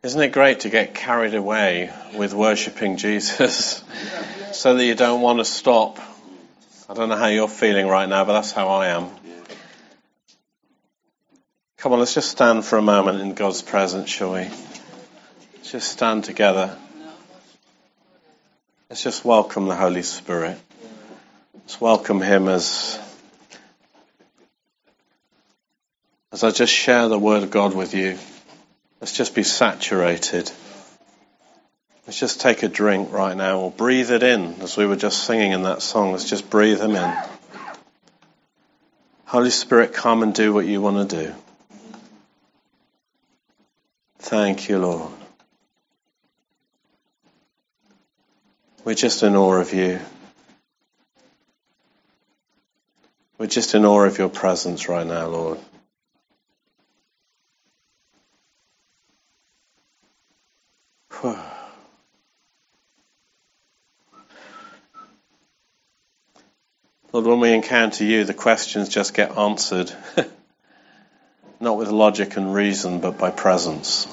Isn't it great to get carried away with worshipping Jesus so that you don't want to stop? I don't know how you're feeling right now, but that's how I am. Come on, let's just stand for a moment in God's presence, shall we? Let's just stand together. Let's just welcome the Holy Spirit. Let's welcome Him as, as I just share the Word of God with you. Let's just be saturated. Let's just take a drink right now or breathe it in as we were just singing in that song. Let's just breathe Him in. Holy Spirit, come and do what you want to do. Thank you, Lord. We're just in awe of you. We're just in awe of your presence right now, Lord. Lord, when we encounter you, the questions just get answered. Not with logic and reason, but by presence.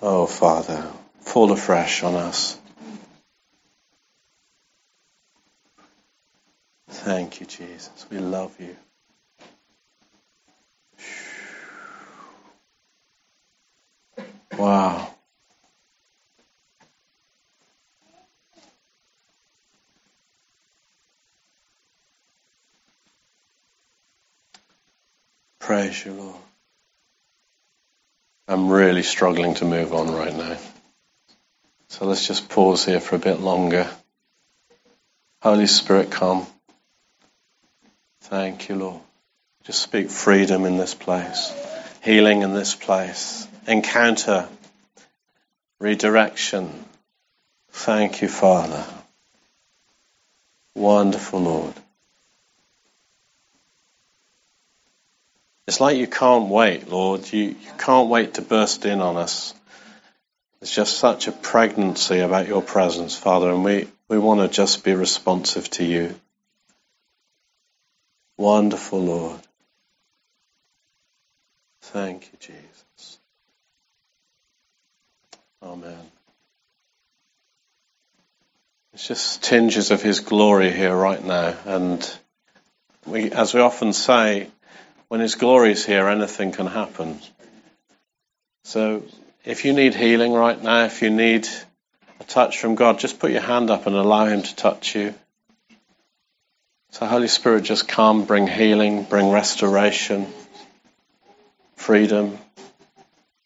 Oh, Father, fall afresh on us. Thank you, Jesus. We love you. Wow. Praise you, Lord. I'm really struggling to move on right now. So let's just pause here for a bit longer. Holy Spirit, come. Thank you, Lord. Just speak freedom in this place, healing in this place, encounter, redirection. Thank you, Father. Wonderful, Lord. It's like you can't wait, Lord. You, you can't wait to burst in on us. There's just such a pregnancy about your presence, Father, and we, we want to just be responsive to you. Wonderful, Lord. Thank you, Jesus. Amen. It's just tinges of His glory here right now, and we, as we often say, when His glory is here, anything can happen. So if you need healing right now, if you need a touch from God, just put your hand up and allow Him to touch you. So, Holy Spirit, just come, bring healing, bring restoration, freedom.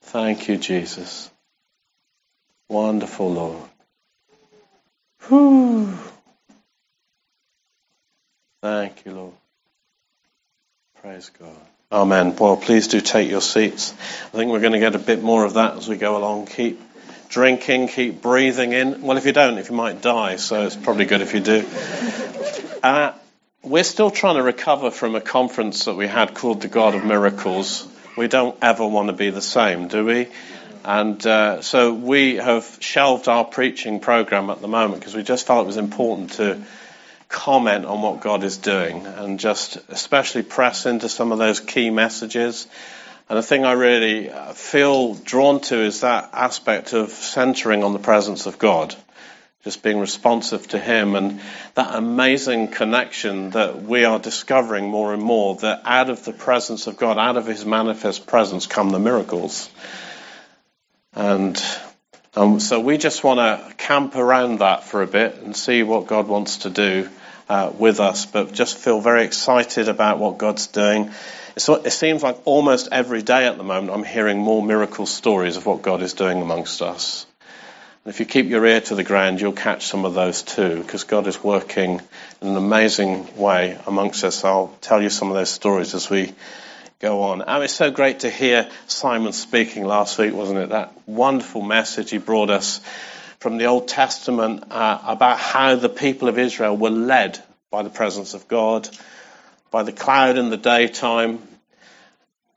Thank you, Jesus. Wonderful, Lord. Whew. Thank you, Lord. Praise God. Amen. Well, please do take your seats. I think we're going to get a bit more of that as we go along. Keep drinking, keep breathing in. Well, if you don't, if you might die, so it's probably good if you do. Uh, we're still trying to recover from a conference that we had called the God of Miracles. We don't ever want to be the same, do we? And uh, so we have shelved our preaching program at the moment because we just felt it was important to comment on what God is doing and just especially press into some of those key messages. And the thing I really uh, feel drawn to is that aspect of centering on the presence of God, just being responsive to Him and that amazing connection that we are discovering more and more that out of the presence of God, out of His manifest presence come the miracles. And um, so we just want to camp around that for a bit and see what God wants to do uh, with us, but just feel very excited about what God's doing. it seems like almost every day at the moment I'm hearing more miracle stories of what God is doing amongst us. And if you keep your ear to the ground, you'll catch some of those too, because God is working in an amazing way amongst us. I'll tell you some of those stories as we go on. And it's so great to hear Simon speaking last week, wasn't it? That wonderful message he brought us from the Old Testament uh, about how the people of Israel were led by the presence of God, by the cloud in the daytime,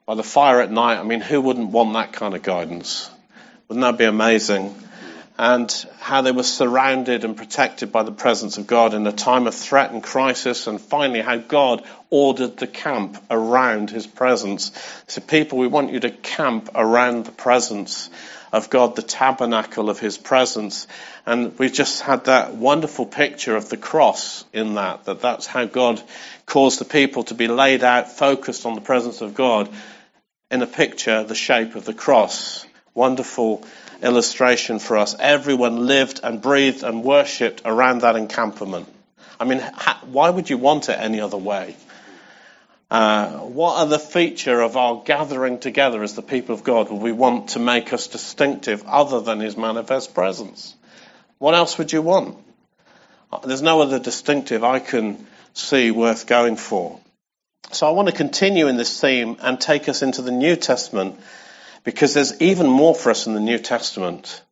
by the fire at night. I mean, who wouldn't want that kind of guidance? Wouldn't that be amazing? And how they were surrounded and protected by the presence of God in a time of threat and crisis, and finally how God ordered the camp around his presence. So, people, we want you to camp around the presence of God, the tabernacle of his presence. And we've just had that wonderful picture of the cross in that, that that's how God caused the people to be laid out, focused on the presence of God in a picture, the shape of the cross. Wonderful illustration for us. Everyone lived and breathed and worshipped around that encampment. I mean, why would you want it any other way? Uh, what other feature of our gathering together as the people of God would we want to make us distinctive other than His manifest presence? What else would you want? There's no other distinctive I can see worth going for. So I want to continue in this theme and take us into the New Testament because there's even more for us in the New Testament.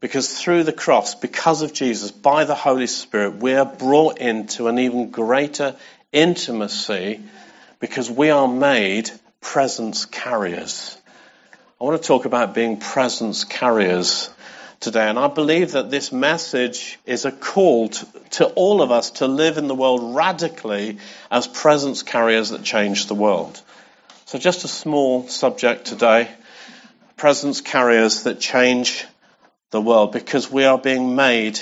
Because through the cross, because of Jesus, by the Holy Spirit, we are brought into an even greater intimacy because we are made presence carriers. I want to talk about being presence carriers today, and I believe that this message is a call to, to all of us to live in the world radically as presence carriers that change the world. So, just a small subject today presence carriers that change the world because we are being made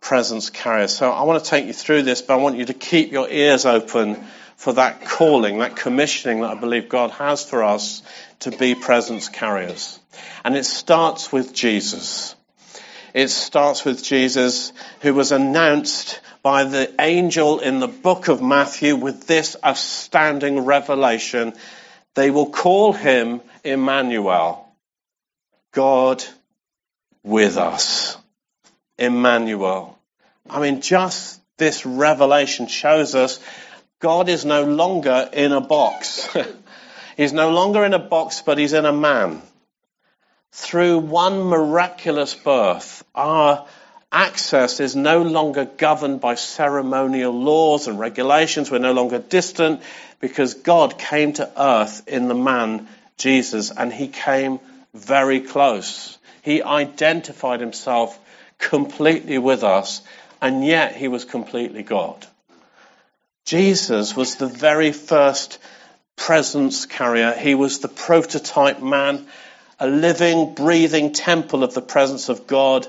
presence carriers. So I want to take you through this, but I want you to keep your ears open for that calling, that commissioning that I believe God has for us to be presence carriers. And it starts with Jesus. It starts with Jesus who was announced by the angel in the book of Matthew with this astounding revelation. They will call him Emmanuel. God with us. Emmanuel. I mean, just this revelation shows us God is no longer in a box. he's no longer in a box, but he's in a man. Through one miraculous birth, our access is no longer governed by ceremonial laws and regulations. We're no longer distant because God came to earth in the man Jesus and he came very close. He identified himself completely with us, and yet he was completely God. Jesus was the very first presence carrier. He was the prototype man, a living, breathing temple of the presence of God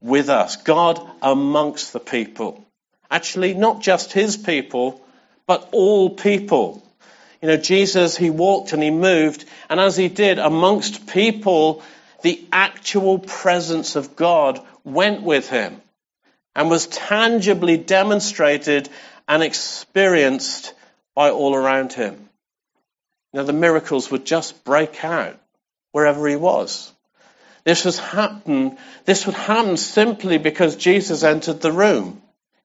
with us. God amongst the people. Actually, not just his people, but all people. You know, Jesus, he walked and he moved, and as he did amongst people, the actual presence of God went with him and was tangibly demonstrated and experienced by all around him. Now, the miracles would just break out wherever he was. This was happen, this would happen simply because Jesus entered the room.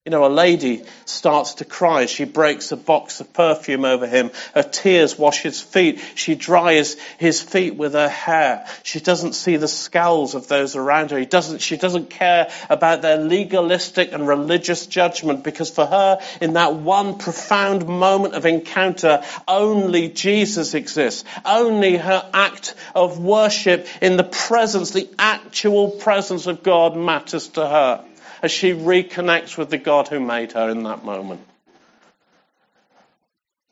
You know, a lady starts to cry. She breaks a box of perfume over him. Her tears wash his feet. She dries his feet with her hair. She doesn't see the scowls of those around her. He doesn't, she doesn't care about their legalistic and religious judgment because for her, in that one profound moment of encounter, only Jesus exists. Only her act of worship in the presence, the actual presence of God matters to her as she reconnects with the God who made her in that moment.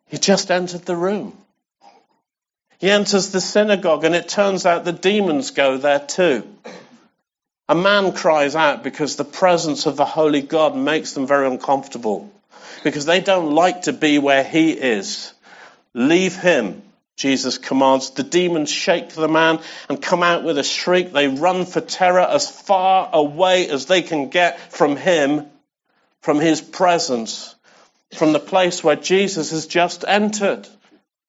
He just entered the room. He enters the synagogue, and it turns out the demons go there too. A man cries out because the presence of the Holy God makes them very uncomfortable, because they don't like to be where he is. Leave him. Jesus commands. The demons shake the man and come out with a shriek. They run for terror as far away as they can get from him, from his presence, from the place where Jesus has just entered.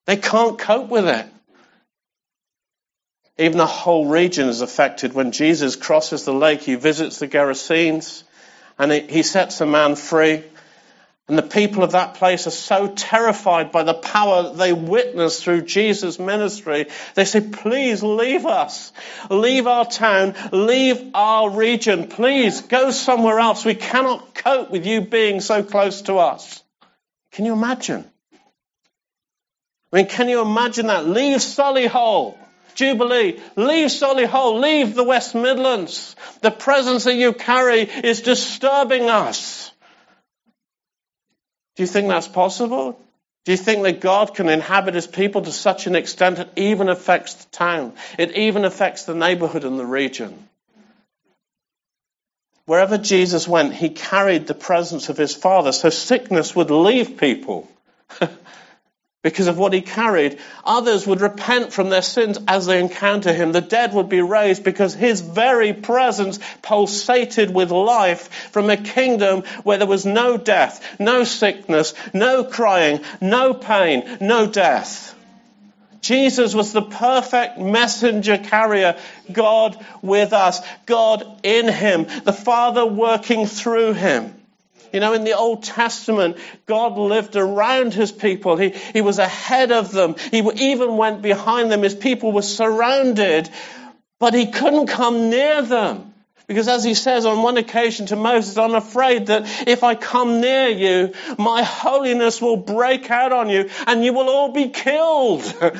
They can't cope with it. Even the whole region is affected when Jesus crosses the lake. He visits the Gerasenes and he sets the man free. And the people of that place are so terrified by the power they witness through Jesus' ministry. They say, please leave us. Leave our town. Leave our region. Please go somewhere else. We cannot cope with you being so close to us. Can you imagine? I mean, can you imagine that? Leave Solihull. Jubilee, leave Solihull, leave the West Midlands. The presence that you carry is disturbing us. Do you think that's possible? Do you think that God can inhabit his people to such an extent it even affects the town? It even affects the neighborhood and the region. Wherever Jesus went, he carried the presence of his Father, so sickness would leave people. because of what he carried. Others would repent from their sins as they encounter him. The dead would be raised because his very presence pulsated with life from a kingdom where there was no death, no sickness, no crying, no pain, no death. Jesus was the perfect messenger carrier. God with us. God in him. The Father working through him. You know, in the Old Testament, God lived around his people. He, he was ahead of them. He even went behind them. His people were surrounded, but he couldn't come near them. Because as he says on one occasion to Moses, I'm afraid that if I come near you, my holiness will break out on you and you will all be killed.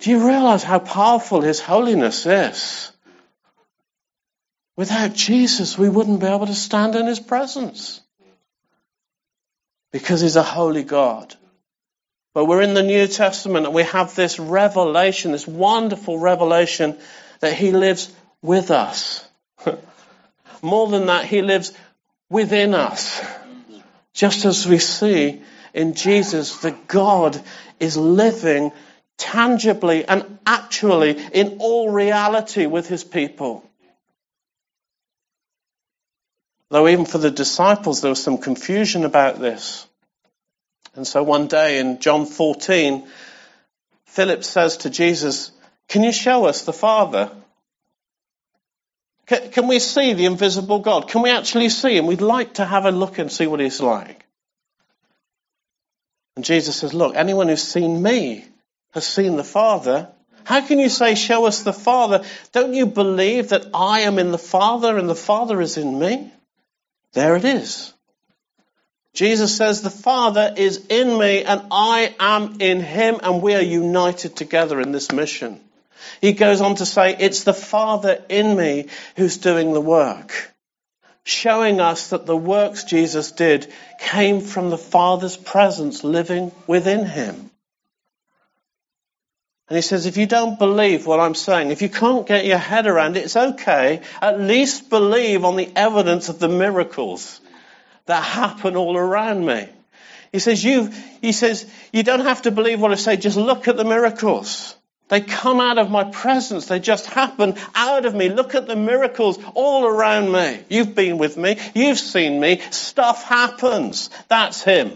Do you realize how powerful his holiness is? Without Jesus, we wouldn't be able to stand in his presence. Because he's a holy God. But we're in the New Testament and we have this revelation, this wonderful revelation that he lives with us. More than that, he lives within us. Just as we see in Jesus that God is living tangibly and actually in all reality with his people. Though even for the disciples there was some confusion about this. And so one day in John 14, Philip says to Jesus, Can you show us the Father? Can, can we see the invisible God? Can we actually see him? We'd like to have a look and see what he's like. And Jesus says, Look, anyone who's seen me has seen the Father. How can you say, Show us the Father? Don't you believe that I am in the Father and the Father is in me? There it is. Jesus says, The Father is in me and I am in him, and we are united together in this mission. He goes on to say, It's the Father in me who's doing the work, showing us that the works Jesus did came from the Father's presence living within him. And he says, if you don't believe what I'm saying, if you can't get your head around it, it's okay. At least believe on the evidence of the miracles that happen all around me. He says, you, he says, you don't have to believe what I say, just look at the miracles. They come out of my presence. They just happen out of me. Look at the miracles all around me. You've been with me. You've seen me. Stuff happens. That's him.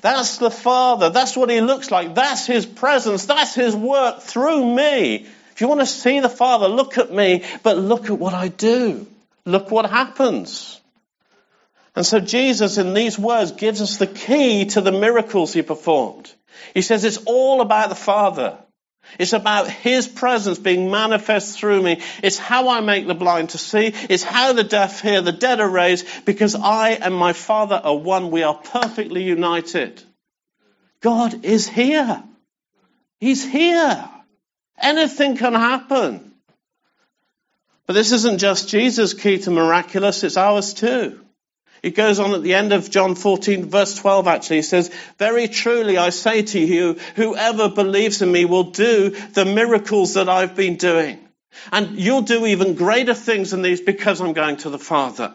That's the Father. That's what He looks like. That's His presence. That's His work through me. If you want to see the Father, look at me, but look at what I do. Look what happens. And so Jesus, in these words, gives us the key to the miracles He performed. He says it's all about the Father. It's about His presence being manifest through me. It's how I make the blind to see. It's how the deaf hear, the dead are raised, because I and my Father are one. We are perfectly united. God is here. He's here. Anything can happen. But this isn't just Jesus' key to miraculous, it's ours too. It goes on at the end of John 14, verse 12, actually. He says, Very truly I say to you, whoever believes in me will do the miracles that I've been doing. And you'll do even greater things than these because I'm going to the Father.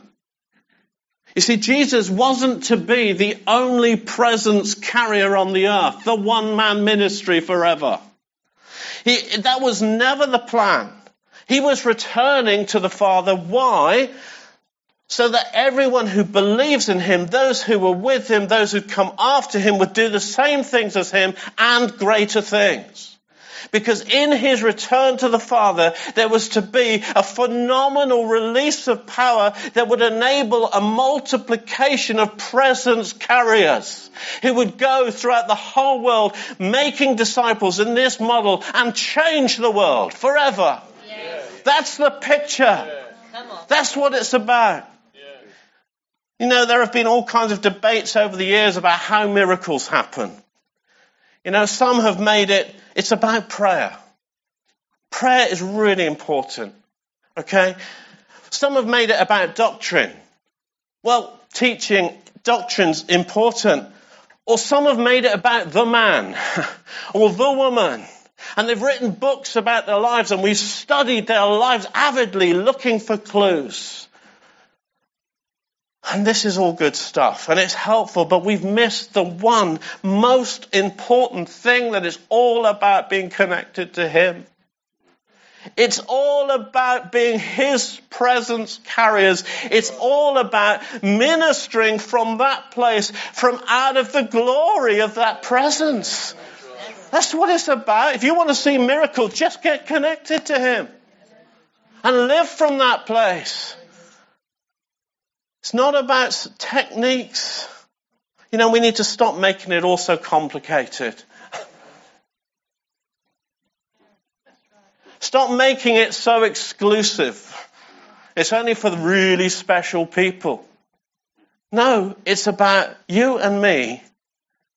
You see, Jesus wasn't to be the only presence carrier on the earth, the one man ministry forever. He, that was never the plan. He was returning to the Father. Why? So that everyone who believes in him, those who were with him, those who come after him would do the same things as him and greater things. Because in his return to the Father, there was to be a phenomenal release of power that would enable a multiplication of presence carriers who would go throughout the whole world making disciples in this model and change the world forever. Yes. That's the picture. That's what it's about. You know, there have been all kinds of debates over the years about how miracles happen. You know, some have made it, it's about prayer. Prayer is really important. Okay? Some have made it about doctrine. Well, teaching doctrine's important. Or some have made it about the man or the woman. And they've written books about their lives and we've studied their lives avidly looking for clues. And this is all good stuff and it's helpful, but we've missed the one most important thing that is all about being connected to Him. It's all about being His presence carriers. It's all about ministering from that place, from out of the glory of that presence. That's what it's about. If you want to see miracles, just get connected to Him and live from that place. It's not about techniques. You know, we need to stop making it all so complicated. Stop making it so exclusive. It's only for the really special people. No, it's about you and me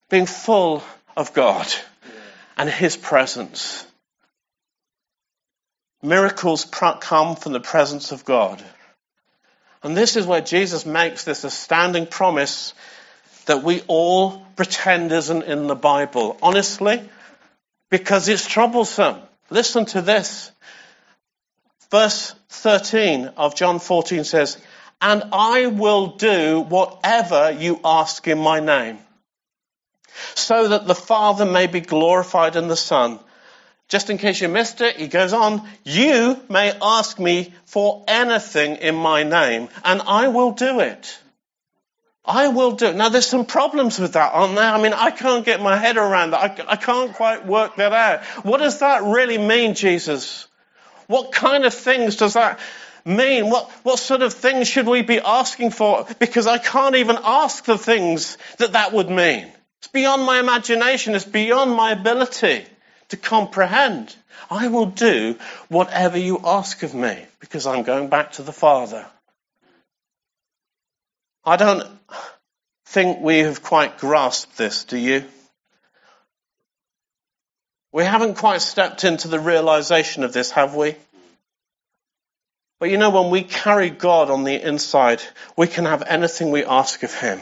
being full of God and His presence. Miracles come from the presence of God. And this is where Jesus makes this astounding promise that we all pretend isn't in the Bible. Honestly, because it's troublesome. Listen to this. Verse 13 of John 14 says, And I will do whatever you ask in my name, so that the Father may be glorified in the Son. Just in case you missed it, he goes on, you may ask me for anything in my name, and I will do it. I will do it. Now there's some problems with that, aren't there? I mean, I can't get my head around that. I, I can't quite work that out. What does that really mean, Jesus? What kind of things does that mean? What, what sort of things should we be asking for? Because I can't even ask the things that that would mean. It's beyond my imagination. It's beyond my ability to comprehend. I will do whatever you ask of me because I'm going back to the Father. I don't think we have quite grasped this, do you? We haven't quite stepped into the realization of this, have we? But you know, when we carry God on the inside, we can have anything we ask of Him.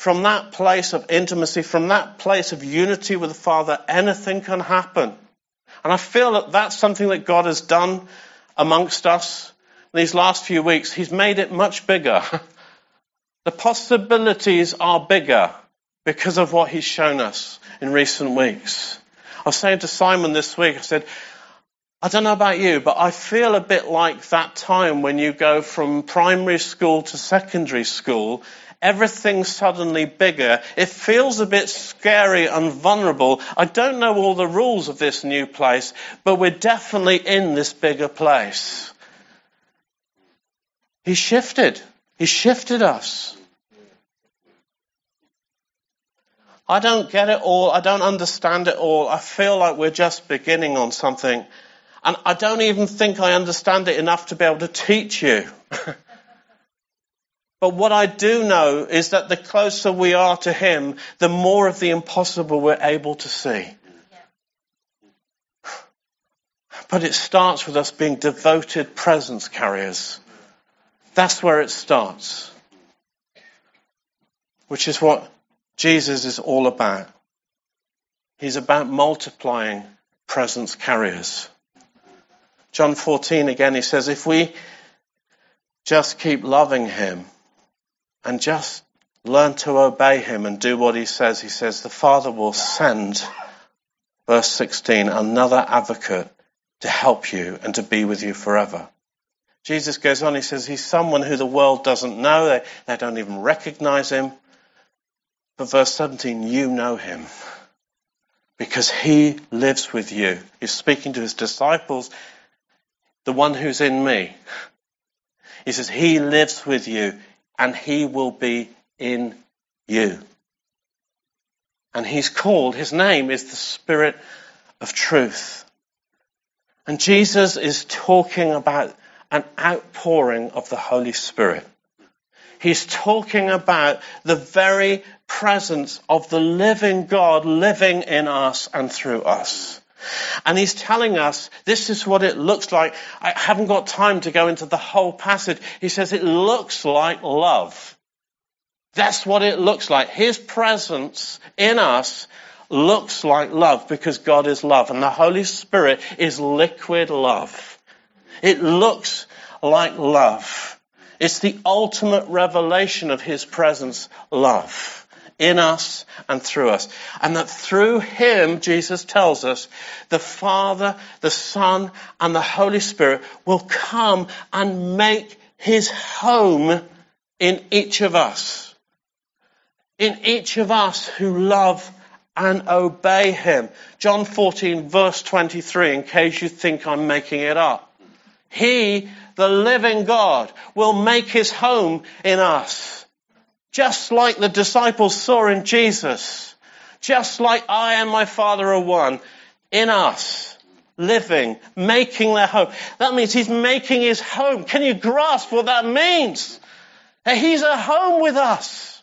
From that place of intimacy, from that place of unity with the Father, anything can happen. And I feel that that's something that God has done amongst us these last few weeks. He's made it much bigger. the possibilities are bigger because of what He's shown us in recent weeks. I was saying to Simon this week, I said, I don't know about you, but I feel a bit like that time when you go from primary school to secondary school everything's suddenly bigger. It feels a bit scary and vulnerable. I don't know all the rules of this new place, but we're definitely in this bigger place. He shifted. He shifted us. I don't get it all. I don't understand it all. I feel like we're just beginning on something. And I don't even think I understand it enough to be able to teach you. But what I do know is that the closer we are to Him, the more of the impossible we're able to see. But it starts with us being devoted presence carriers. That's where it starts. Which is what Jesus is all about. He's about multiplying presence carriers. John 14 again, he says, if we just keep loving him, and just learn to obey him and do what he says, he says, the Father will send, verse 16, another advocate to help you and to be with you forever. Jesus goes on, he says, he's someone who the world doesn't know, they, they don't even recognize him. But verse 17, you know him because he lives with you. He's speaking to his disciples, the one who's in me. He says, he lives with you and he will be in you. And he's called, his name is the Spirit of Truth. And Jesus is talking about an outpouring of the Holy Spirit. He's talking about the very presence of the living God living in us and through us. And he's telling us this is what it looks like. I haven't got time to go into the whole passage. He says it looks like love. That's what it looks like. His presence in us looks like love because God is love and the Holy Spirit is liquid love. It looks like love. It's the ultimate revelation of His presence, love, in us and through us. And that through Him, Jesus tells us, the Father, the Son, and the Holy Spirit will come and make His home in each of us. In each of us who love and obey Him. John 14 verse 23, in case you think I'm making it up. He, the living God, will make his home in us. Just like the disciples saw in Jesus. Just like I and my Father are one. In us. Living. Making their home. That means he's making his home. Can you grasp what that means? He's at home with us.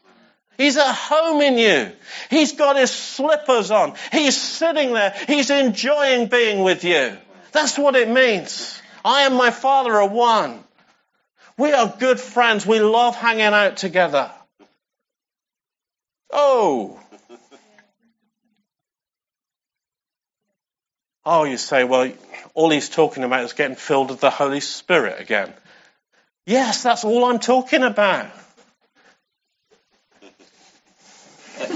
He's at home in you. He's got his slippers on. He's sitting there. He's enjoying being with you. That's what it means. I and my Father are one. We are good friends. We love hanging out together. Oh. Oh, you say, well, all he's talking about is getting filled with the Holy Spirit again. Yes, that's all I'm talking about.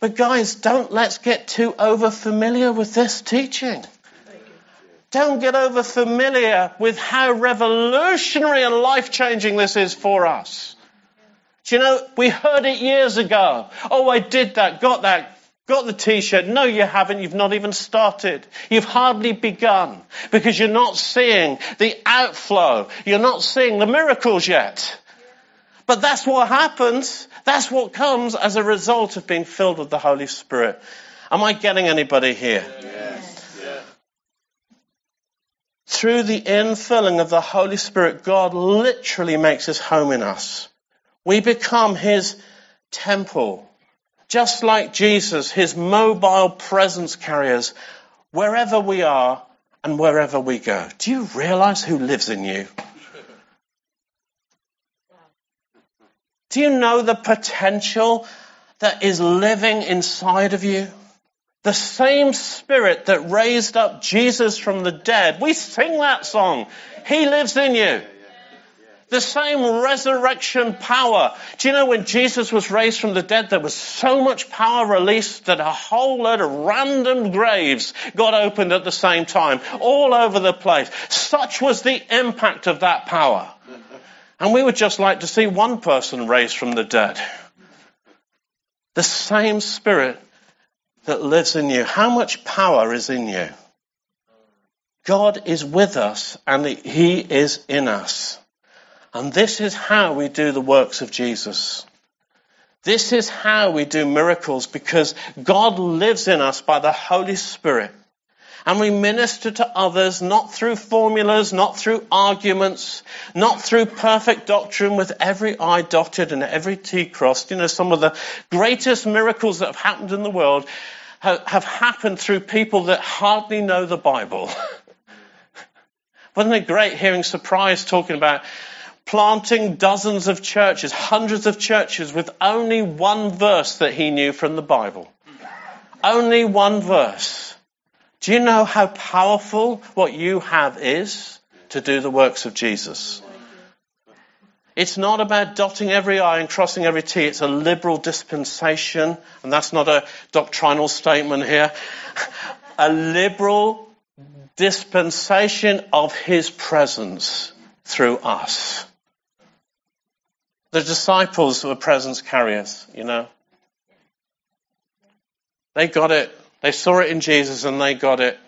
but guys, don't let's get too over familiar with this teaching. Don't get over familiar with how revolutionary and life changing this is for us. Do you know, we heard it years ago. Oh, I did that, got that, got the t-shirt. No, you haven't. You've not even started. You've hardly begun because you're not seeing the outflow. You're not seeing the miracles yet. But that's what happens. That's what comes as a result of being filled with the Holy Spirit. Am I getting anybody here? yes. Through the infilling of the Holy Spirit, God literally makes his home in us. We become his temple. Just like Jesus, his mobile presence carriers, wherever we are and wherever we go. Do you realize who lives in you? Do you know the potential that is living inside of you? The same spirit that raised up Jesus from the dead. We sing that song. He lives in you. The same resurrection power. Do you know when Jesus was raised from the dead, there was so much power released that a whole load of random graves got opened at the same time, all over the place. Such was the impact of that power. And we would just like to see one person raised from the dead. The same spirit that lives in you. How much power is in you? God is with us and He is in us. And this is how we do the works of Jesus. This is how we do miracles because God lives in us by the Holy Spirit. And we minister to others not through formulas, not through arguments, not through perfect doctrine with every I dotted and every T crossed. You know, some of the greatest miracles that have happened in the world have happened through people that hardly know the Bible. Wasn't it great hearing Surprise talking about planting dozens of churches, hundreds of churches with only one verse that he knew from the Bible? Only one verse. Do you know how powerful what you have is to do the works of Jesus? It's not about dotting every I and crossing every T. It's a liberal dispensation, and that's not a doctrinal statement here. a liberal dispensation of His presence through us. The disciples were presence carriers, you know. They got it. They saw it in Jesus and they got it.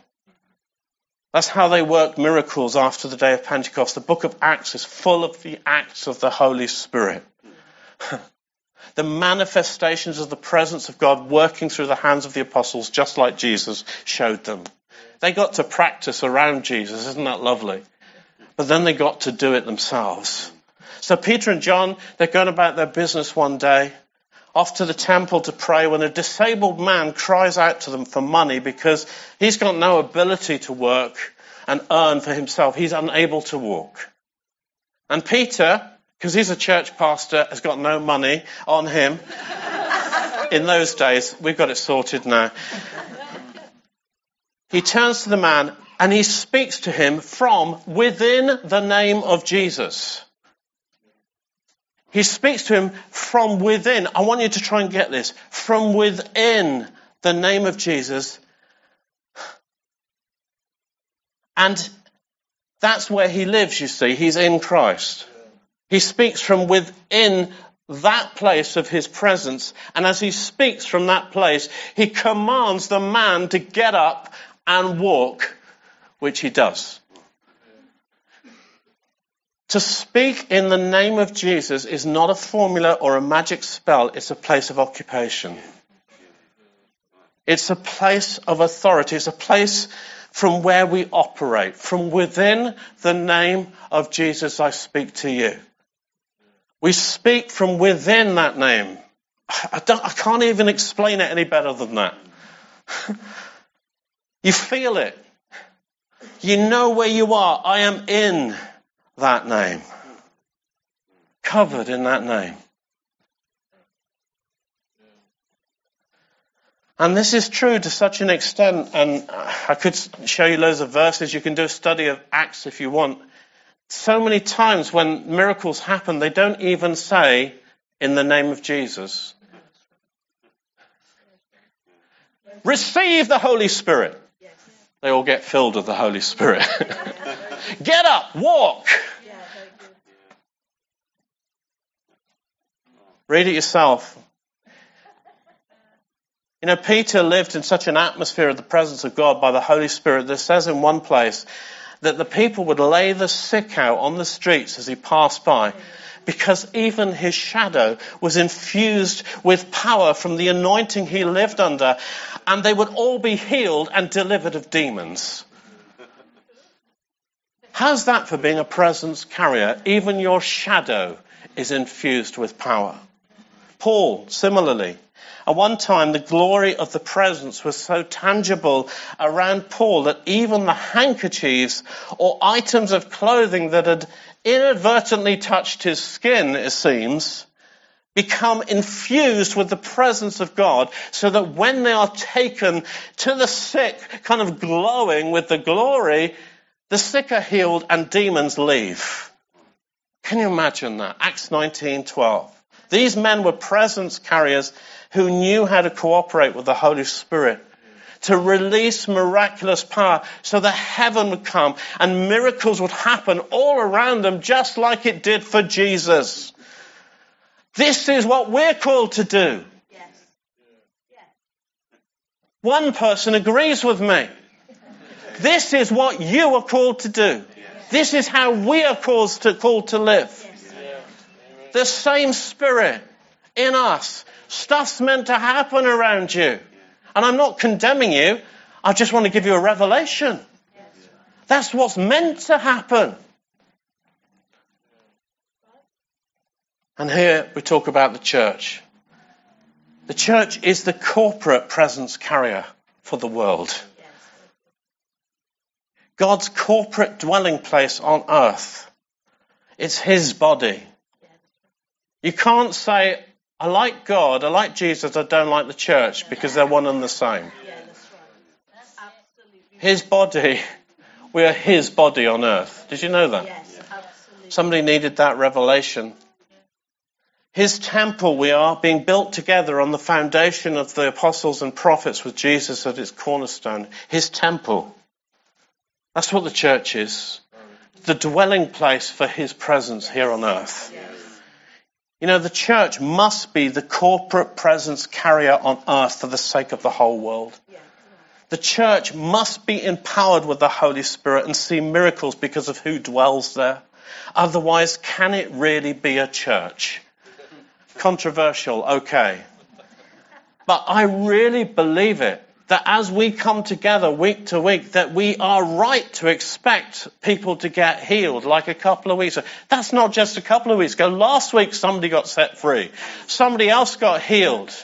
That's how they worked miracles after the day of Pentecost. The book of Acts is full of the acts of the Holy Spirit. the manifestations of the presence of God working through the hands of the apostles, just like Jesus showed them. They got to practice around Jesus. Isn't that lovely? but then they got to do it themselves. So Peter and John, they're going about their business one day, off to the temple to pray when a disabled man cries out to them for money because he's got no ability to work and earn for himself. He's unable to walk. And Peter, because he's a church pastor, has got no money on him. In those days, we've got it sorted now. He turns to the man and he speaks to him from within the name of Jesus. He speaks to him from within. I want you to try and get this. From within the name of Jesus. And that's where he lives, you see. He's in Christ. He speaks from within that place of his presence. And as he speaks from that place, he commands the man to get up and walk, which he does. To speak in the name of Jesus is not a formula or a magic spell, it's a place of occupation. It's a place of authority. It's a place from where we operate. From within the name of Jesus, I speak to you. We speak from within that name. I, I can't even explain it any better than that. you feel it. You know where you are. I am in that name. Covered in that name. And this is true to such an extent, and I could show you loads of verses. You can do a study of Acts if you want. So many times when miracles happen, they don't even say, in the name of Jesus. Receive the Holy Spirit. They all get filled with the Holy Spirit. get up, walk. Read it yourself. You know, Peter lived in such an atmosphere of the presence of God by the Holy Spirit that says in one place that the people would lay the sick out on the streets as he passed by because even his shadow was infused with power from the anointing he lived under, and they would all be healed and delivered of demons. How's that for being a presence carrier? Even your shadow is infused with power. Paul, similarly, at one time, the glory of the presence was so tangible around Paul that even the handkerchiefs or items of clothing that had inadvertently touched his skin, it seems, become infused with the presence of God so that when they are taken to the sick, kind of glowing with the glory, the sick are healed and demons leave. Can you imagine that? Acts 19:12. These men were presence carriers who knew how to cooperate with the Holy Spirit to release miraculous power so that heaven would come and miracles would happen all around them just like it did for Jesus. This is what we're called to do. One person agrees with me. This is what you are called to do. This is how we are called to, called to live. The same spirit in us Stuff's meant to happen around you. And I'm not condemning you. I just want to give you a revelation. That's what's meant to happen. And here we talk about the church. The church is the corporate presence carrier for the world. God's corporate dwelling place on earth. It's His body. You can't say, I like God, I like Jesus, I don't like the church because they're one and the same. His body, we are His body on earth. Did you know that? Somebody needed that revelation. His temple, we are being built together on the foundation of the apostles and prophets with Jesus at its cornerstone. His temple. That's what the church is. The dwelling place for His presence here on earth. You know, the church must be the corporate presence carrier on earth for the sake of the whole world. The church must be empowered with the Holy Spirit and see miracles because of who dwells there. Otherwise, can it really be a church? Controversial, okay. But I really believe it. That as we come together week to week, that we are right to expect people to get healed like a couple of weeks ago. That's not just a couple of weeks ago. Last week somebody got set free. Somebody else got healed.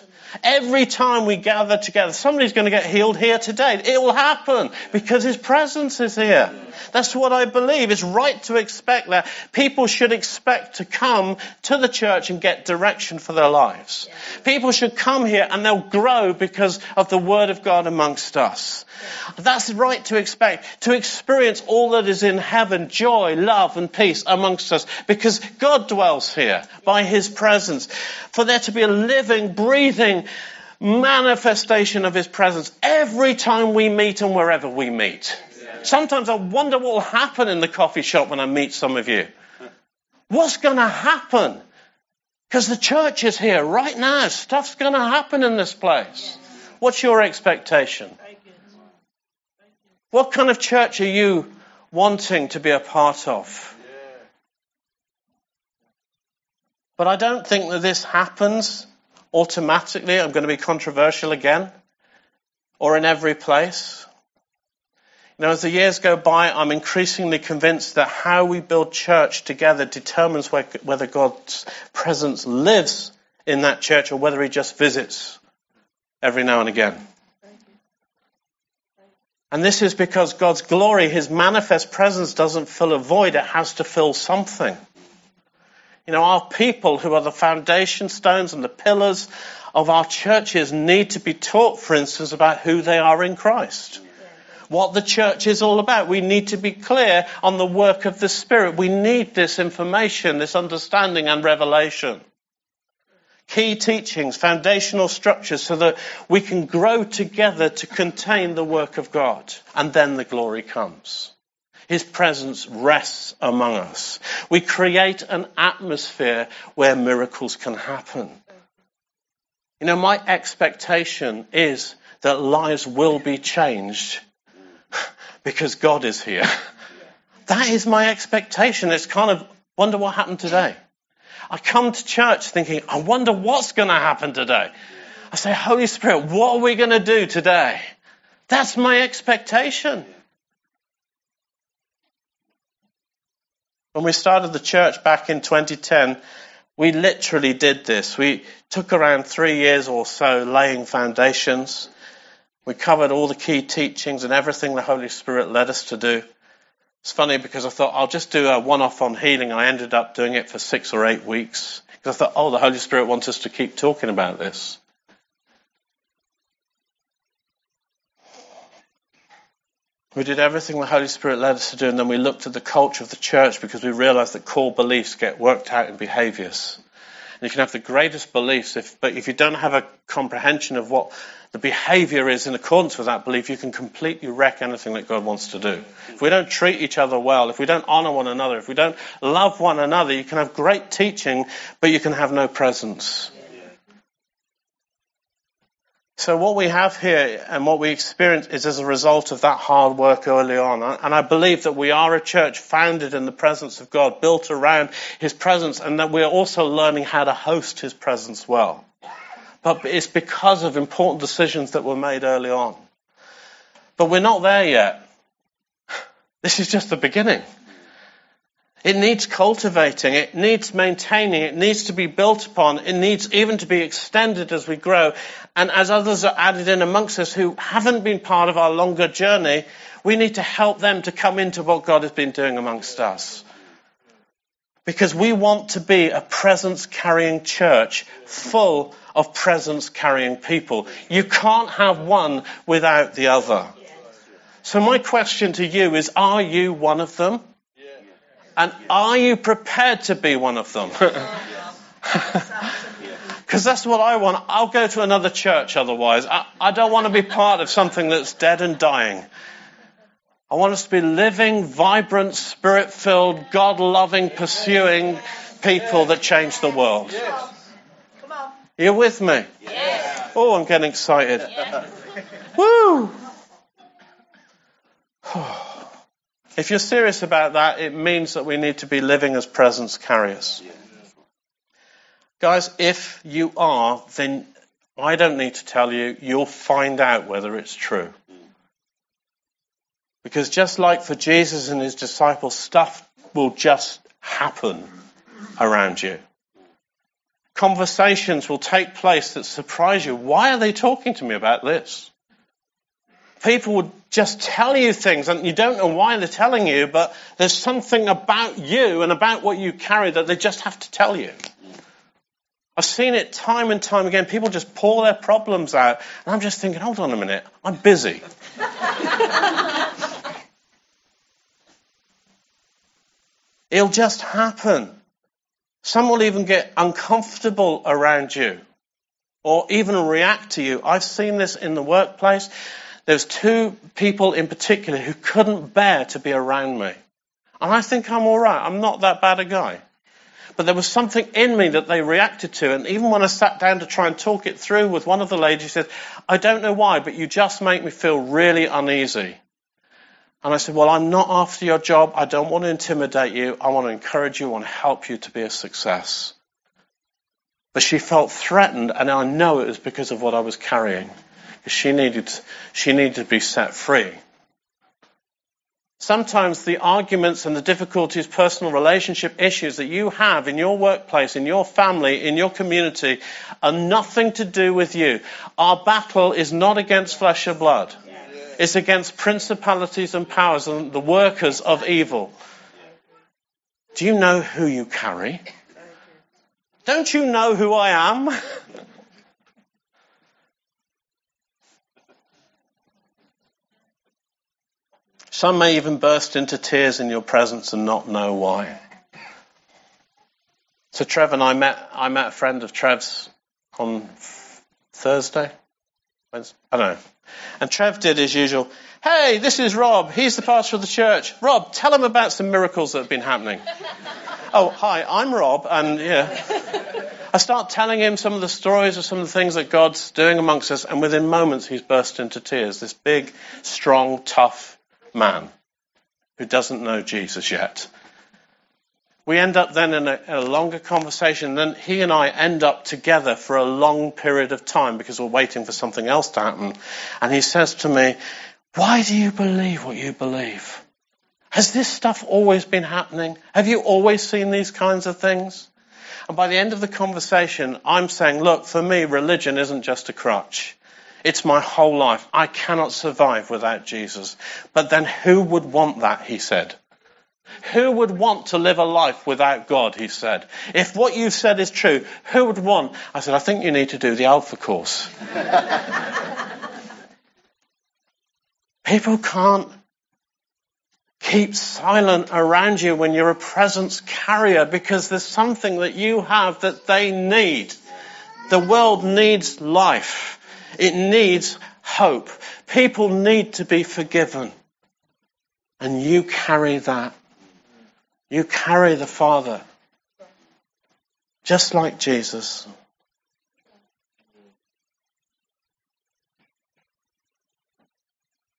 Every time we gather together, somebody's going to get healed here today. It will happen because His presence is here. That's what I believe. It's right to expect that. People should expect to come to the church and get direction for their lives. People should come here and they'll grow because of the Word of God amongst us. That's right to expect. To experience all that is in heaven, joy, love and peace amongst us because God dwells here by His presence. For there to be a living, breathing, manifestation of His presence every time we meet and wherever we meet. Sometimes I wonder what will happen in the coffee shop when I meet some of you. What's going to happen? Because the church is here right now. Stuff's going to happen in this place. What's your expectation? What kind of church are you wanting to be a part of? But I don't think that this happens automatically. I'm going to be controversial again. Or in every place. Now, as the years go by, I'm increasingly convinced that how we build church together determines whether God's presence lives in that church or whether he just visits every now and again. And this is because God's glory, his manifest presence, doesn't fill a void, it has to fill something. You know, our people who are the foundation stones and the pillars of our churches need to be taught, for instance, about who they are in Christ what the church is all about. We need to be clear on the work of the Spirit. We need this information, this understanding and revelation. Key teachings, foundational structures so that we can grow together to contain the work of God. And then the glory comes. His presence rests among us. We create an atmosphere where miracles can happen. You know, my expectation is that lives will be changed because God is here. That is my expectation. It's kind of wonder what happened today. I come to church thinking, I wonder what's going to happen today. I say, Holy Spirit, what are we going to do today? That's my expectation. When we started the church back in 2010, we literally did this. We took around three years or so laying foundations. We covered all the key teachings and everything the Holy Spirit led us to do. It's funny because I thought I'll just do a one off on healing. I ended up doing it for six or eight weeks because I thought, oh, the Holy Spirit wants us to keep talking about this. We did everything the Holy Spirit led us to do, and then we looked at the culture of the church because we realized that core beliefs get worked out in behaviors. And you can have the greatest beliefs, if, but if you don't have a comprehension of what the behavior is in accordance with that belief, you can completely wreck anything that God wants to do. If we don't treat each other well, if we don't honor one another, if we don't love one another, you can have great teaching, but you can have no presence. So what we have here and what we experience is as a result of that hard work early on. And I believe that we are a church founded in the presence of God, built around His presence, and that we're also learning how to host His presence well but it's because of important decisions that were made early on. But we're not there yet. This is just the beginning. It needs cultivating, it needs maintaining, it needs to be built upon, it needs even to be extended as we grow. And as others are added in amongst us who haven't been part of our longer journey, we need to help them to come into what God has been doing amongst us. Because we want to be a presence carrying church full of presence carrying people. You can't have one without the other. So my question to you is, are you one of them? And are you prepared to be one of them? Because that's what I want. I'll go to another church otherwise. I, I don't want to be part of something that's dead and dying. I want us to be living, vibrant, spirit filled, God loving, pursuing people that change the world. Are you with me? Yes. Oh, I'm getting excited. Yes. Woo! If you're serious about that, it means that we need to be living as presence carriers. Guys, if you are, then I don't need to tell you, you'll find out whether it's true. Because just like for Jesus and his disciples, stuff will just happen around you. Conversations will take place that surprise you. Why are they talking to me about this? People would just tell you things and you don't know why they're telling you, but there's something about you and about what you carry that they just have to tell you. I've seen it time and time again. People just pour their problems out, and I'm just thinking, hold on a minute, I'm busy. It'll just happen. Some will even get uncomfortable around you or even react to you. I've seen this in the workplace. There's two people in particular who couldn't bear to be around me. And I think I'm alright. I'm not that bad a guy. But there was something in me that they reacted to. And even when I sat down to try and talk it through with one of the ladies, she said, I don't know why, but you just make me feel really uneasy. And I said, Well, I'm not after your job. I don't want to intimidate you. I want to encourage you. I want to help you to be a success. But she felt threatened, and I know it was because of what I was carrying. She needed, she needed to be set free. Sometimes the arguments and the difficulties, personal relationship issues that you have in your workplace, in your family, in your community are nothing to do with you. Our battle is not against flesh and blood. It's against principalities and powers and the workers of evil. Do you know who you carry? Don't you know who I am? Some may even burst into tears in your presence and not know why. So Trev and I met, I met a friend of Trev's on Thursday. Wednesday? I don't know. And Trev did his usual, hey, this is Rob. He's the pastor of the church. Rob, tell him about some miracles that have been happening. oh, hi, I'm Rob. And yeah, I start telling him some of the stories of some of the things that God's doing amongst us. And within moments, he's burst into tears. This big, strong, tough man who doesn't know Jesus yet. We end up then in a, in a, longer conversation. Then he and I end up together for a long period of time because we're waiting for something else to happen. And he says to me, Why do you believe what you believe? Has this stuff always been happening? Have you always seen these kinds of things? And by the end of the conversation, I'm saying, Look, for me, religion isn't just a crutch. It's my whole life. I cannot survive without Jesus. But then who would want that, he said. Who would want to live a life without God, he said. If what you've said is true, who would want? I said, I think you need to do the Alpha course. People can't keep silent around you when you're a presence carrier because there's something that you have that they need. The world needs life. It needs hope. People need to be forgiven. And you carry that you carry the Father. Just like Jesus.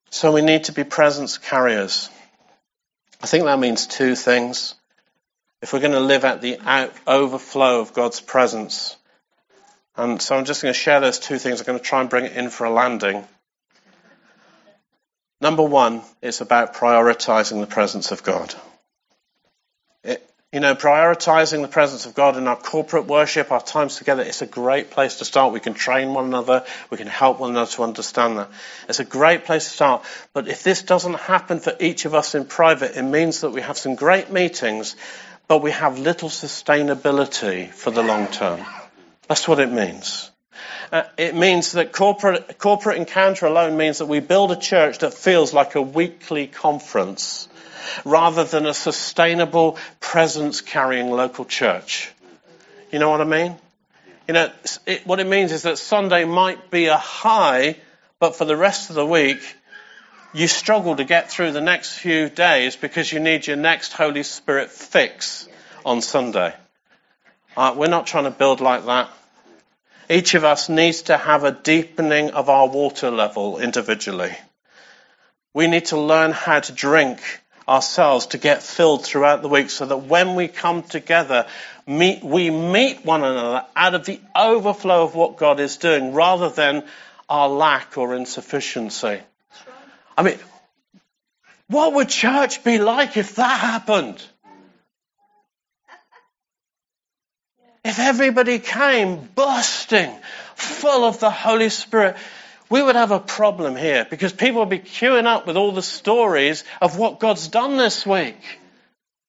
So we need to be presence carriers. I think that means two things. If we're going to live at the out, overflow of God's presence. And so I'm just going to share those two things. I'm going to try and bring it in for a landing. Number one, it's about prioritizing the presence of God. You know, prioritizing the presence of God in our corporate worship, our times together, it's a great place to start. We can train one another. We can help one another to understand that. It's a great place to start. But if this doesn't happen for each of us in private, it means that we have some great meetings, but we have little sustainability for the long term. That's what it means. Uh, it means that corporate, corporate encounter alone means that we build a church that feels like a weekly conference rather than a sustainable presence carrying local church. You know what I mean? You know, it, what it means is that Sunday might be a high, but for the rest of the week, you struggle to get through the next few days because you need your next Holy Spirit fix on Sunday. Uh, we're not trying to build like that. Each of us needs to have a deepening of our water level individually. We need to learn how to drink ourselves to get filled throughout the week so that when we come together, meet, we meet one another out of the overflow of what God is doing rather than our lack or insufficiency. I mean, what would church be like if that happened? If everybody came bursting, full of the Holy Spirit, we would have a problem here because people would be queuing up with all the stories of what God's done this week.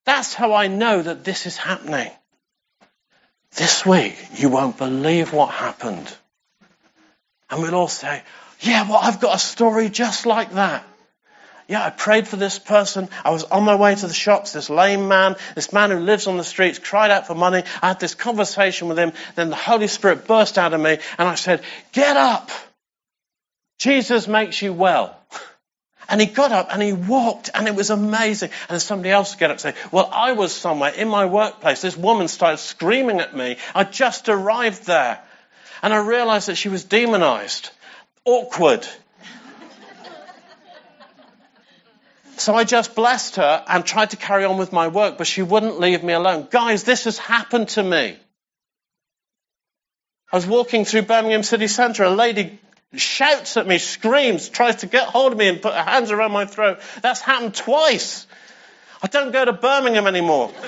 That's how I know that this is happening. This week, you won't believe what happened. And we'll all say, yeah, well, I've got a story just like that. Yeah, I prayed for this person. I was on my way to the shops. This lame man, this man who lives on the streets, cried out for money. I had this conversation with him. Then the Holy Spirit burst out of me and I said, get up. Jesus makes you well. And he got up and he walked and it was amazing. And somebody else get up and say, well, I was somewhere in my workplace. This woman started screaming at me. I just arrived there. And I realized that she was demonized. Awkward. So I just blessed her and tried to carry on with my work, but she wouldn't leave me alone. Guys, this has happened to me. I was walking through Birmingham city centre. A lady shouts at me, screams, tries to get hold of me and put her hands around my throat. That's happened twice. I don't go to Birmingham anymore.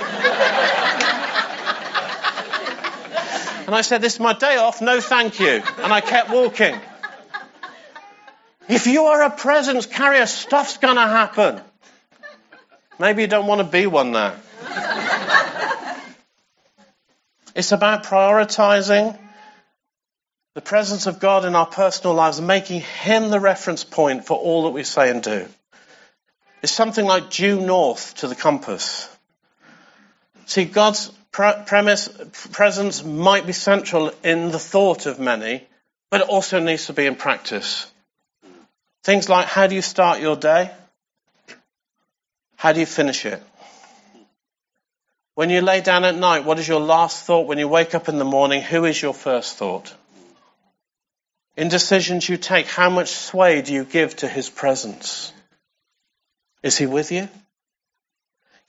and I said, This is my day off, no thank you. And I kept walking. If you are a presence carrier, stuff's going to happen. Maybe you don't want to be one now. it's about prioritizing the presence of God in our personal lives and making Him the reference point for all that we say and do. It's something like due north to the compass. See, God's premise, presence might be central in the thought of many, but it also needs to be in practice. Things like how do you start your day? How do you finish it? When you lay down at night, what is your last thought? When you wake up in the morning, who is your first thought? In decisions you take, how much sway do you give to his presence? Is he with you?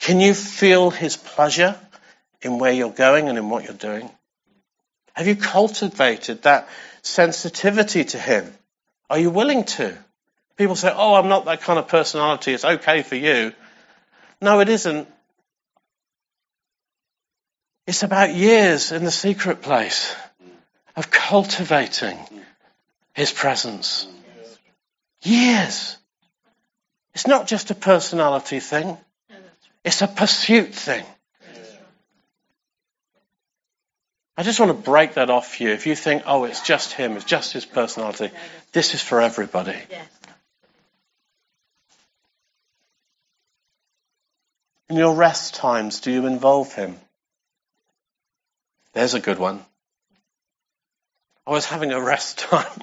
Can you feel his pleasure in where you're going and in what you're doing? Have you cultivated that sensitivity to him? Are you willing to? People say, oh, I'm not that kind of personality. It's okay for you. No, it isn't. It's about years in the secret place of cultivating his presence. Years. It's not just a personality thing. It's a pursuit thing. I just want to break that off for you. If you think, oh, it's just him, it's just his personality, this is for everybody. In your rest times, do you involve Him? There's a good one. I was having a rest time.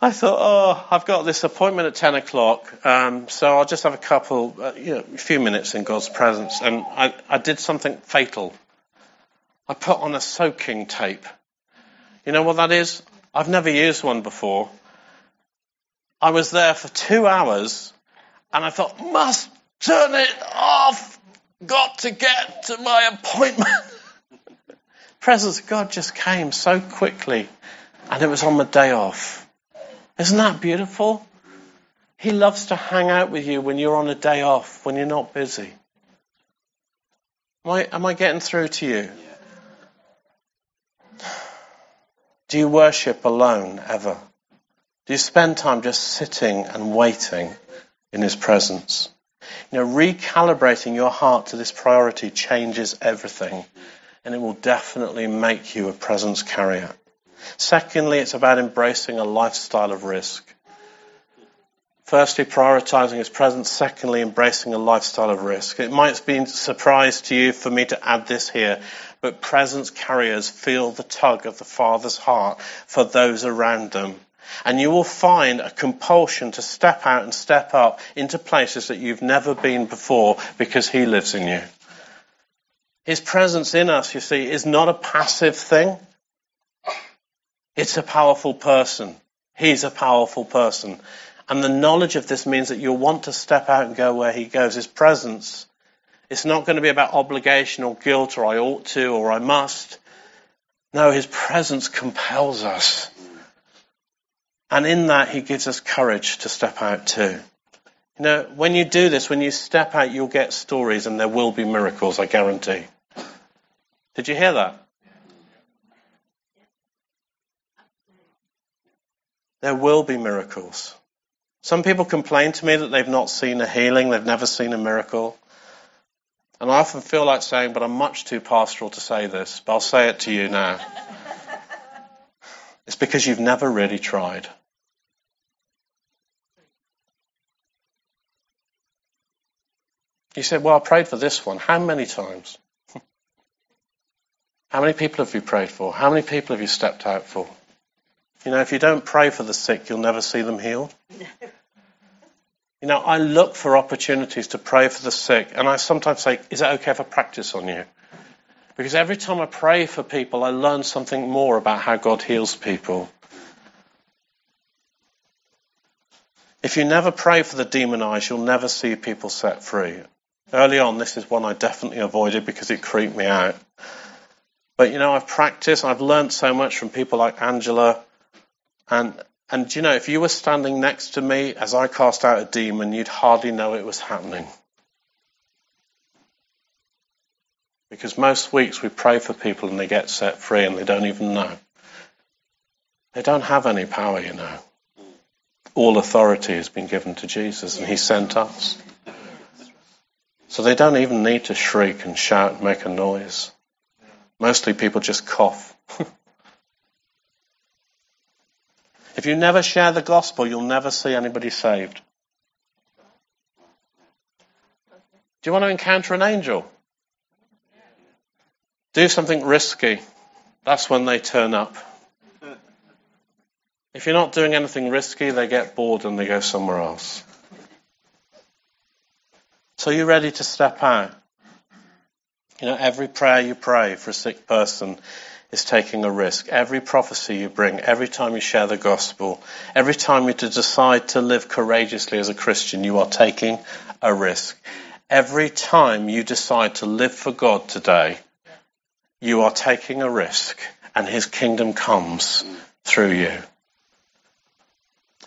I thought, oh, I've got this appointment at 10 o'clock, um, so I'll just have a couple, uh, you know, a few minutes in God's presence. And I, I did something fatal. I put on a soaking tape. You know what that is? I've never used one before. I was there for two hours, and I thought, must Turn it off. Got to get to my appointment. Presence of God just came so quickly, and it was on my day off. Isn't that beautiful? He loves to hang out with you when you're on a day off, when you're not busy. Am I, am I getting through to you? Do you worship alone ever? Do you spend time just sitting and waiting in His presence? You know, recalibrating your heart to this priority changes everything, and it will definitely make you a presence carrier. Secondly, it's about embracing a lifestyle of risk. Firstly, prioritizing his presence. Secondly, embracing a lifestyle of risk. It might be a surprise to you for me to add this here, but presence carriers feel the tug of the Father's heart for those around them. And you will find a compulsion to step out and step up into places that you've never been before because He lives in you. His presence in us, you see, is not a passive thing. It's a powerful person. He's a powerful person. And the knowledge of this means that you'll want to step out and go where he goes. His presence It's not going to be about obligation or guilt or I ought to or I must. No, His presence compels us. And in that, He gives us courage to step out too. You know, when you do this, when you step out, you'll get stories and there will be miracles, I guarantee. Did you hear that? There will be miracles. Some people complain to me that they've not seen a healing, they've never seen a miracle. And I often feel like saying, but I'm much too pastoral to say this, but I'll say it to you now. it's because you've never really tried. You said, Well, I prayed for this one. How many times? How many people have you prayed for? How many people have you stepped out for? You know, if you don't pray for the sick, you'll never see them healed. You know, I look for opportunities to pray for the sick, and I sometimes say, Is it okay if I practice on you? Because every time I pray for people, I learn something more about how God heals people. If you never pray for the demonized, you'll never see people set free. Early on, this is one I definitely avoided because it creeped me out. But you know, I've practiced, I've learned so much from people like Angela, and and you know, if you were standing next to me as I cast out a demon, you'd hardly know it was happening. Because most weeks we pray for people and they get set free and they don't even know. They don't have any power, you know. All authority has been given to Jesus and he sent us. So they don't even need to shriek and shout and make a noise. Mostly people just cough. If you never share the gospel, you'll never see anybody saved. Do you want to encounter an angel? Do something risky. That's when they turn up. If you're not doing anything risky, they get bored and they go somewhere else. So you're ready to step out. You know, every prayer you pray for a sick person is taking a risk. Every prophecy you bring, every time you share the gospel, every time you decide to live courageously as a Christian, you are taking a risk. Every time you decide to live for God today, you are taking a risk and his kingdom comes through you.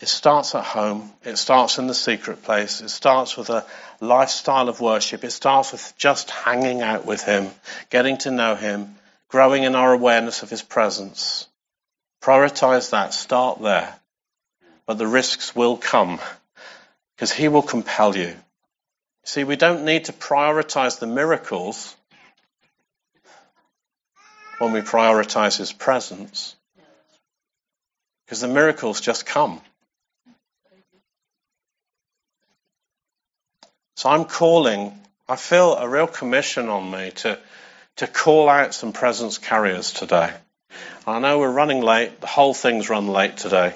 It starts at home. It starts in the secret place. It starts with a lifestyle of worship. It starts with just hanging out with Him, getting to know Him, growing in our awareness of His presence. Prioritize that. Start there. But the risks will come because He will compel you. See, we don't need to prioritize the miracles when we prioritize His presence because the miracles just come. So I'm calling, I feel a real commission on me to to call out some presence carriers today. I know we're running late. The whole thing's run late today.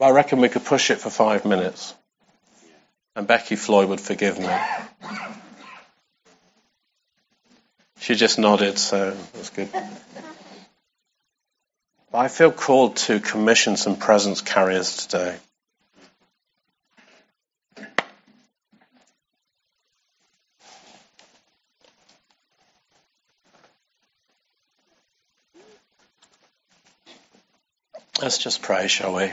But I reckon we could push it for five minutes. And Becky Floyd would forgive me. She just nodded, so that's good. I feel called to commission some presence carriers today. Let's just pray, shall we? Do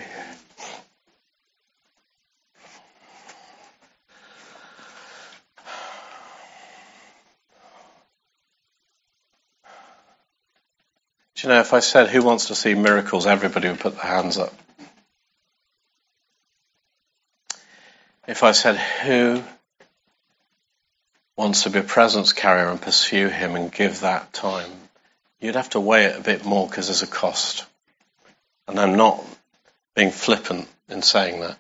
you know, if I said who wants to see miracles, everybody would put their hands up. If I said who wants to be a presence carrier and pursue him and give that time, you'd have to weigh it a bit more because there's a cost. And I'm not being flippant in saying that.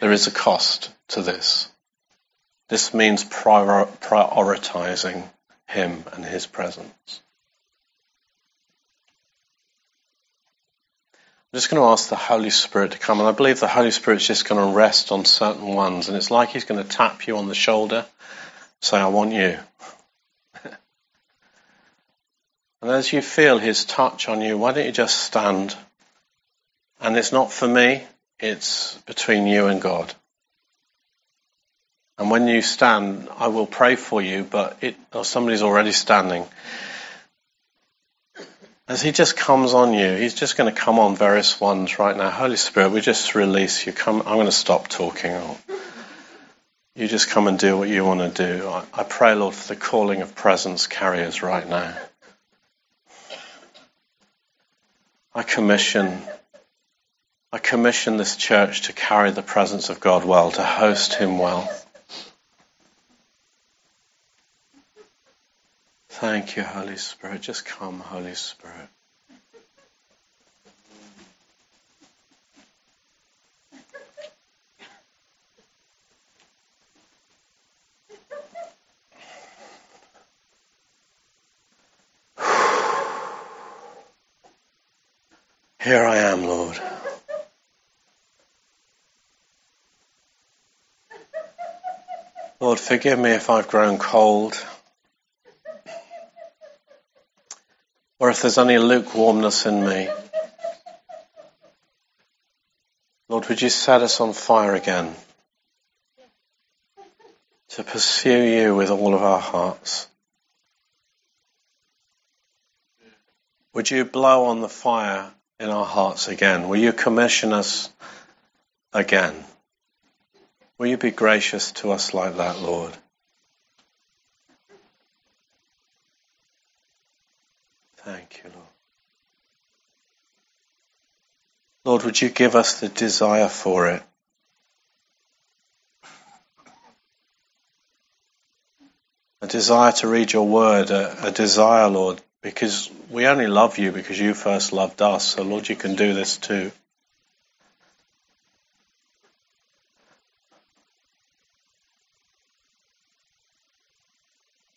There is a cost to this. This means prior- prioritizing Him and His presence. I'm just going to ask the Holy Spirit to come, and I believe the Holy Spirit is just going to rest on certain ones, and it's like He's going to tap you on the shoulder, say, I want you. and as you feel His touch on you, why don't you just stand? And it's not for me, it's between you and God. And when you stand, I will pray for you, but it, or somebody's already standing. As he just comes on you, he's just going to come on various ones right now. Holy Spirit, we just release you. Come, I'm going to stop talking. You just come and do what you want to do. I, I pray, Lord, for the calling of presence carriers right now. I commission I commission this church to carry the presence of God well, to host him well. Thank you, Holy Spirit. Just come, Holy Spirit. Here I am, Lord. Lord, forgive me if I've grown cold. Or if there's any lukewarmness in me. Lord, would you set us on fire again to pursue you with all of our hearts? Would you blow on the fire in our hearts again? Will you commission us again? Will you be gracious to us like that, Lord? Thank you, Lord. Lord, would you give us the desire for it? A desire to read your word, a, a desire, Lord, because we only love you because you first loved us. So, Lord, you can do this too.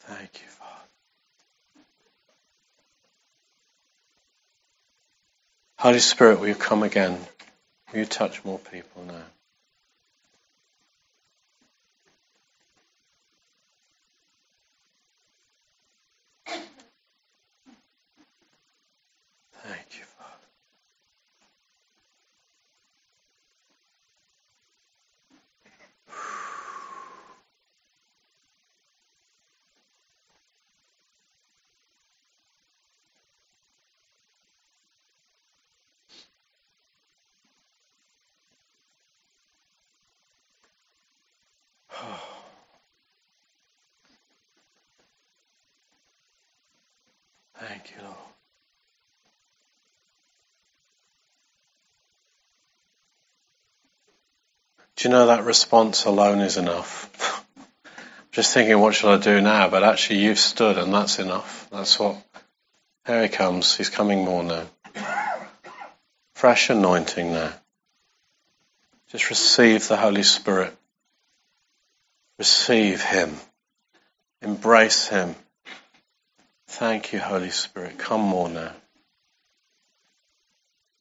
Thank you, Father. Holy Spirit, will you come again? Will you touch more people now? Thank you, Father. Thank you, Lord. Do you know that response alone is enough? Just thinking, what should I do now? But actually, you've stood, and that's enough. That's what. Here he comes. He's coming more now. Fresh anointing now. Just receive the Holy Spirit. Receive Him. Embrace Him. Thank you, Holy Spirit. Come more now.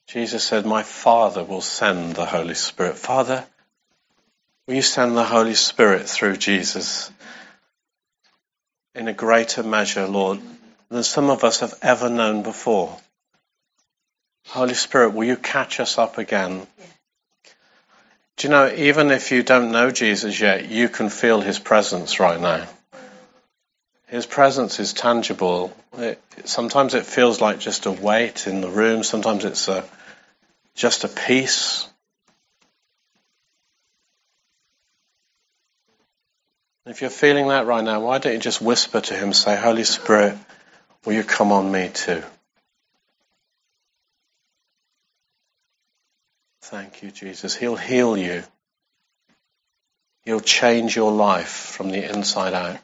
Jesus said, My Father will send the Holy Spirit. Father, will you send the Holy Spirit through Jesus in a greater measure, Lord, than some of us have ever known before? Holy Spirit, will you catch us up again? Do you know, even if you don't know Jesus yet, you can feel his presence right now. His presence is tangible. It, sometimes it feels like just a weight in the room. Sometimes it's a, just a peace. If you're feeling that right now, why don't you just whisper to him, say, Holy Spirit, will you come on me too? Thank you, Jesus. He'll heal you. He'll change your life from the inside out.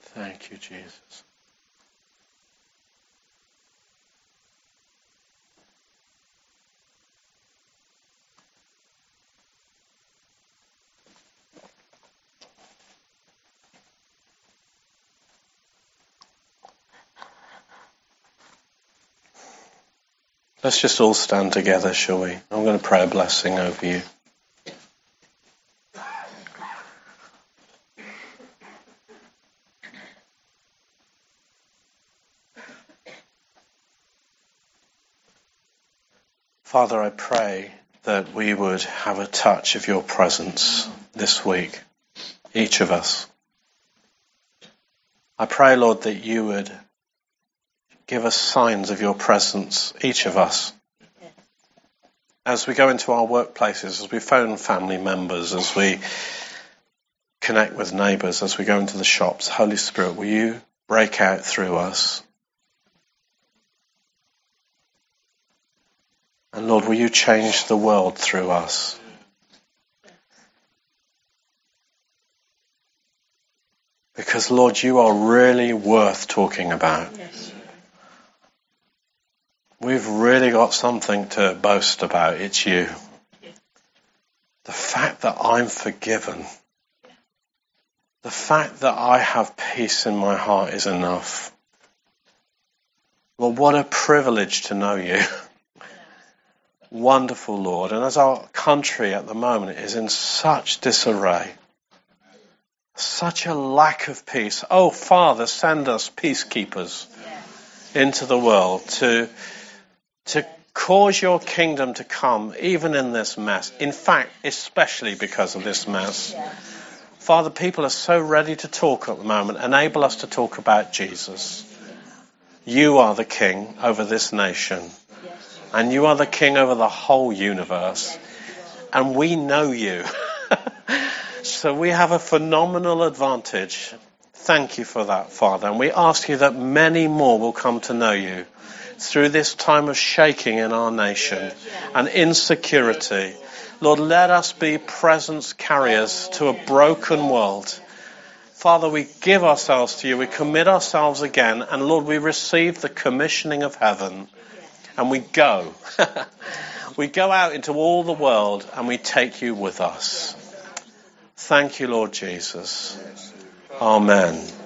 Thank you, Jesus. Let's just all stand together, shall we? I'm going to pray a blessing over you. Father, I pray that we would have a touch of your presence this week, each of us. I pray, Lord, that you would give us signs of your presence, each of us. As we go into our workplaces, as we phone family members, as we connect with neighbours, as we go into the shops, Holy Spirit, will you break out through us? And Lord, will you change the world through us? Because, Lord, you are really worth talking about. Yes. We've really got something to boast about. It's you. The fact that I'm forgiven. The fact that I have peace in my heart is enough. Well, what a privilege to know you. Wonderful Lord. And as our country at the moment is in such disarray, such a lack of peace. Oh, Father, send us peacekeepers into the world to, to cause your kingdom to come even in this mess. In fact, especially because of this mess. Father, people are so ready to talk at the moment. Enable us to talk about Jesus. You are the king over this nation. And you are the king over the whole universe. And we know you. So we have a phenomenal advantage. Thank you for that, Father. And we ask you that many more will come to know you through this time of shaking in our nation and insecurity. Lord, let us be presence carriers to a broken world. Father, we give ourselves to you. We commit ourselves again. And Lord, we receive the commissioning of heaven and we go. we go out into all the world and we take you with us. Thank you, Lord Jesus. Amen.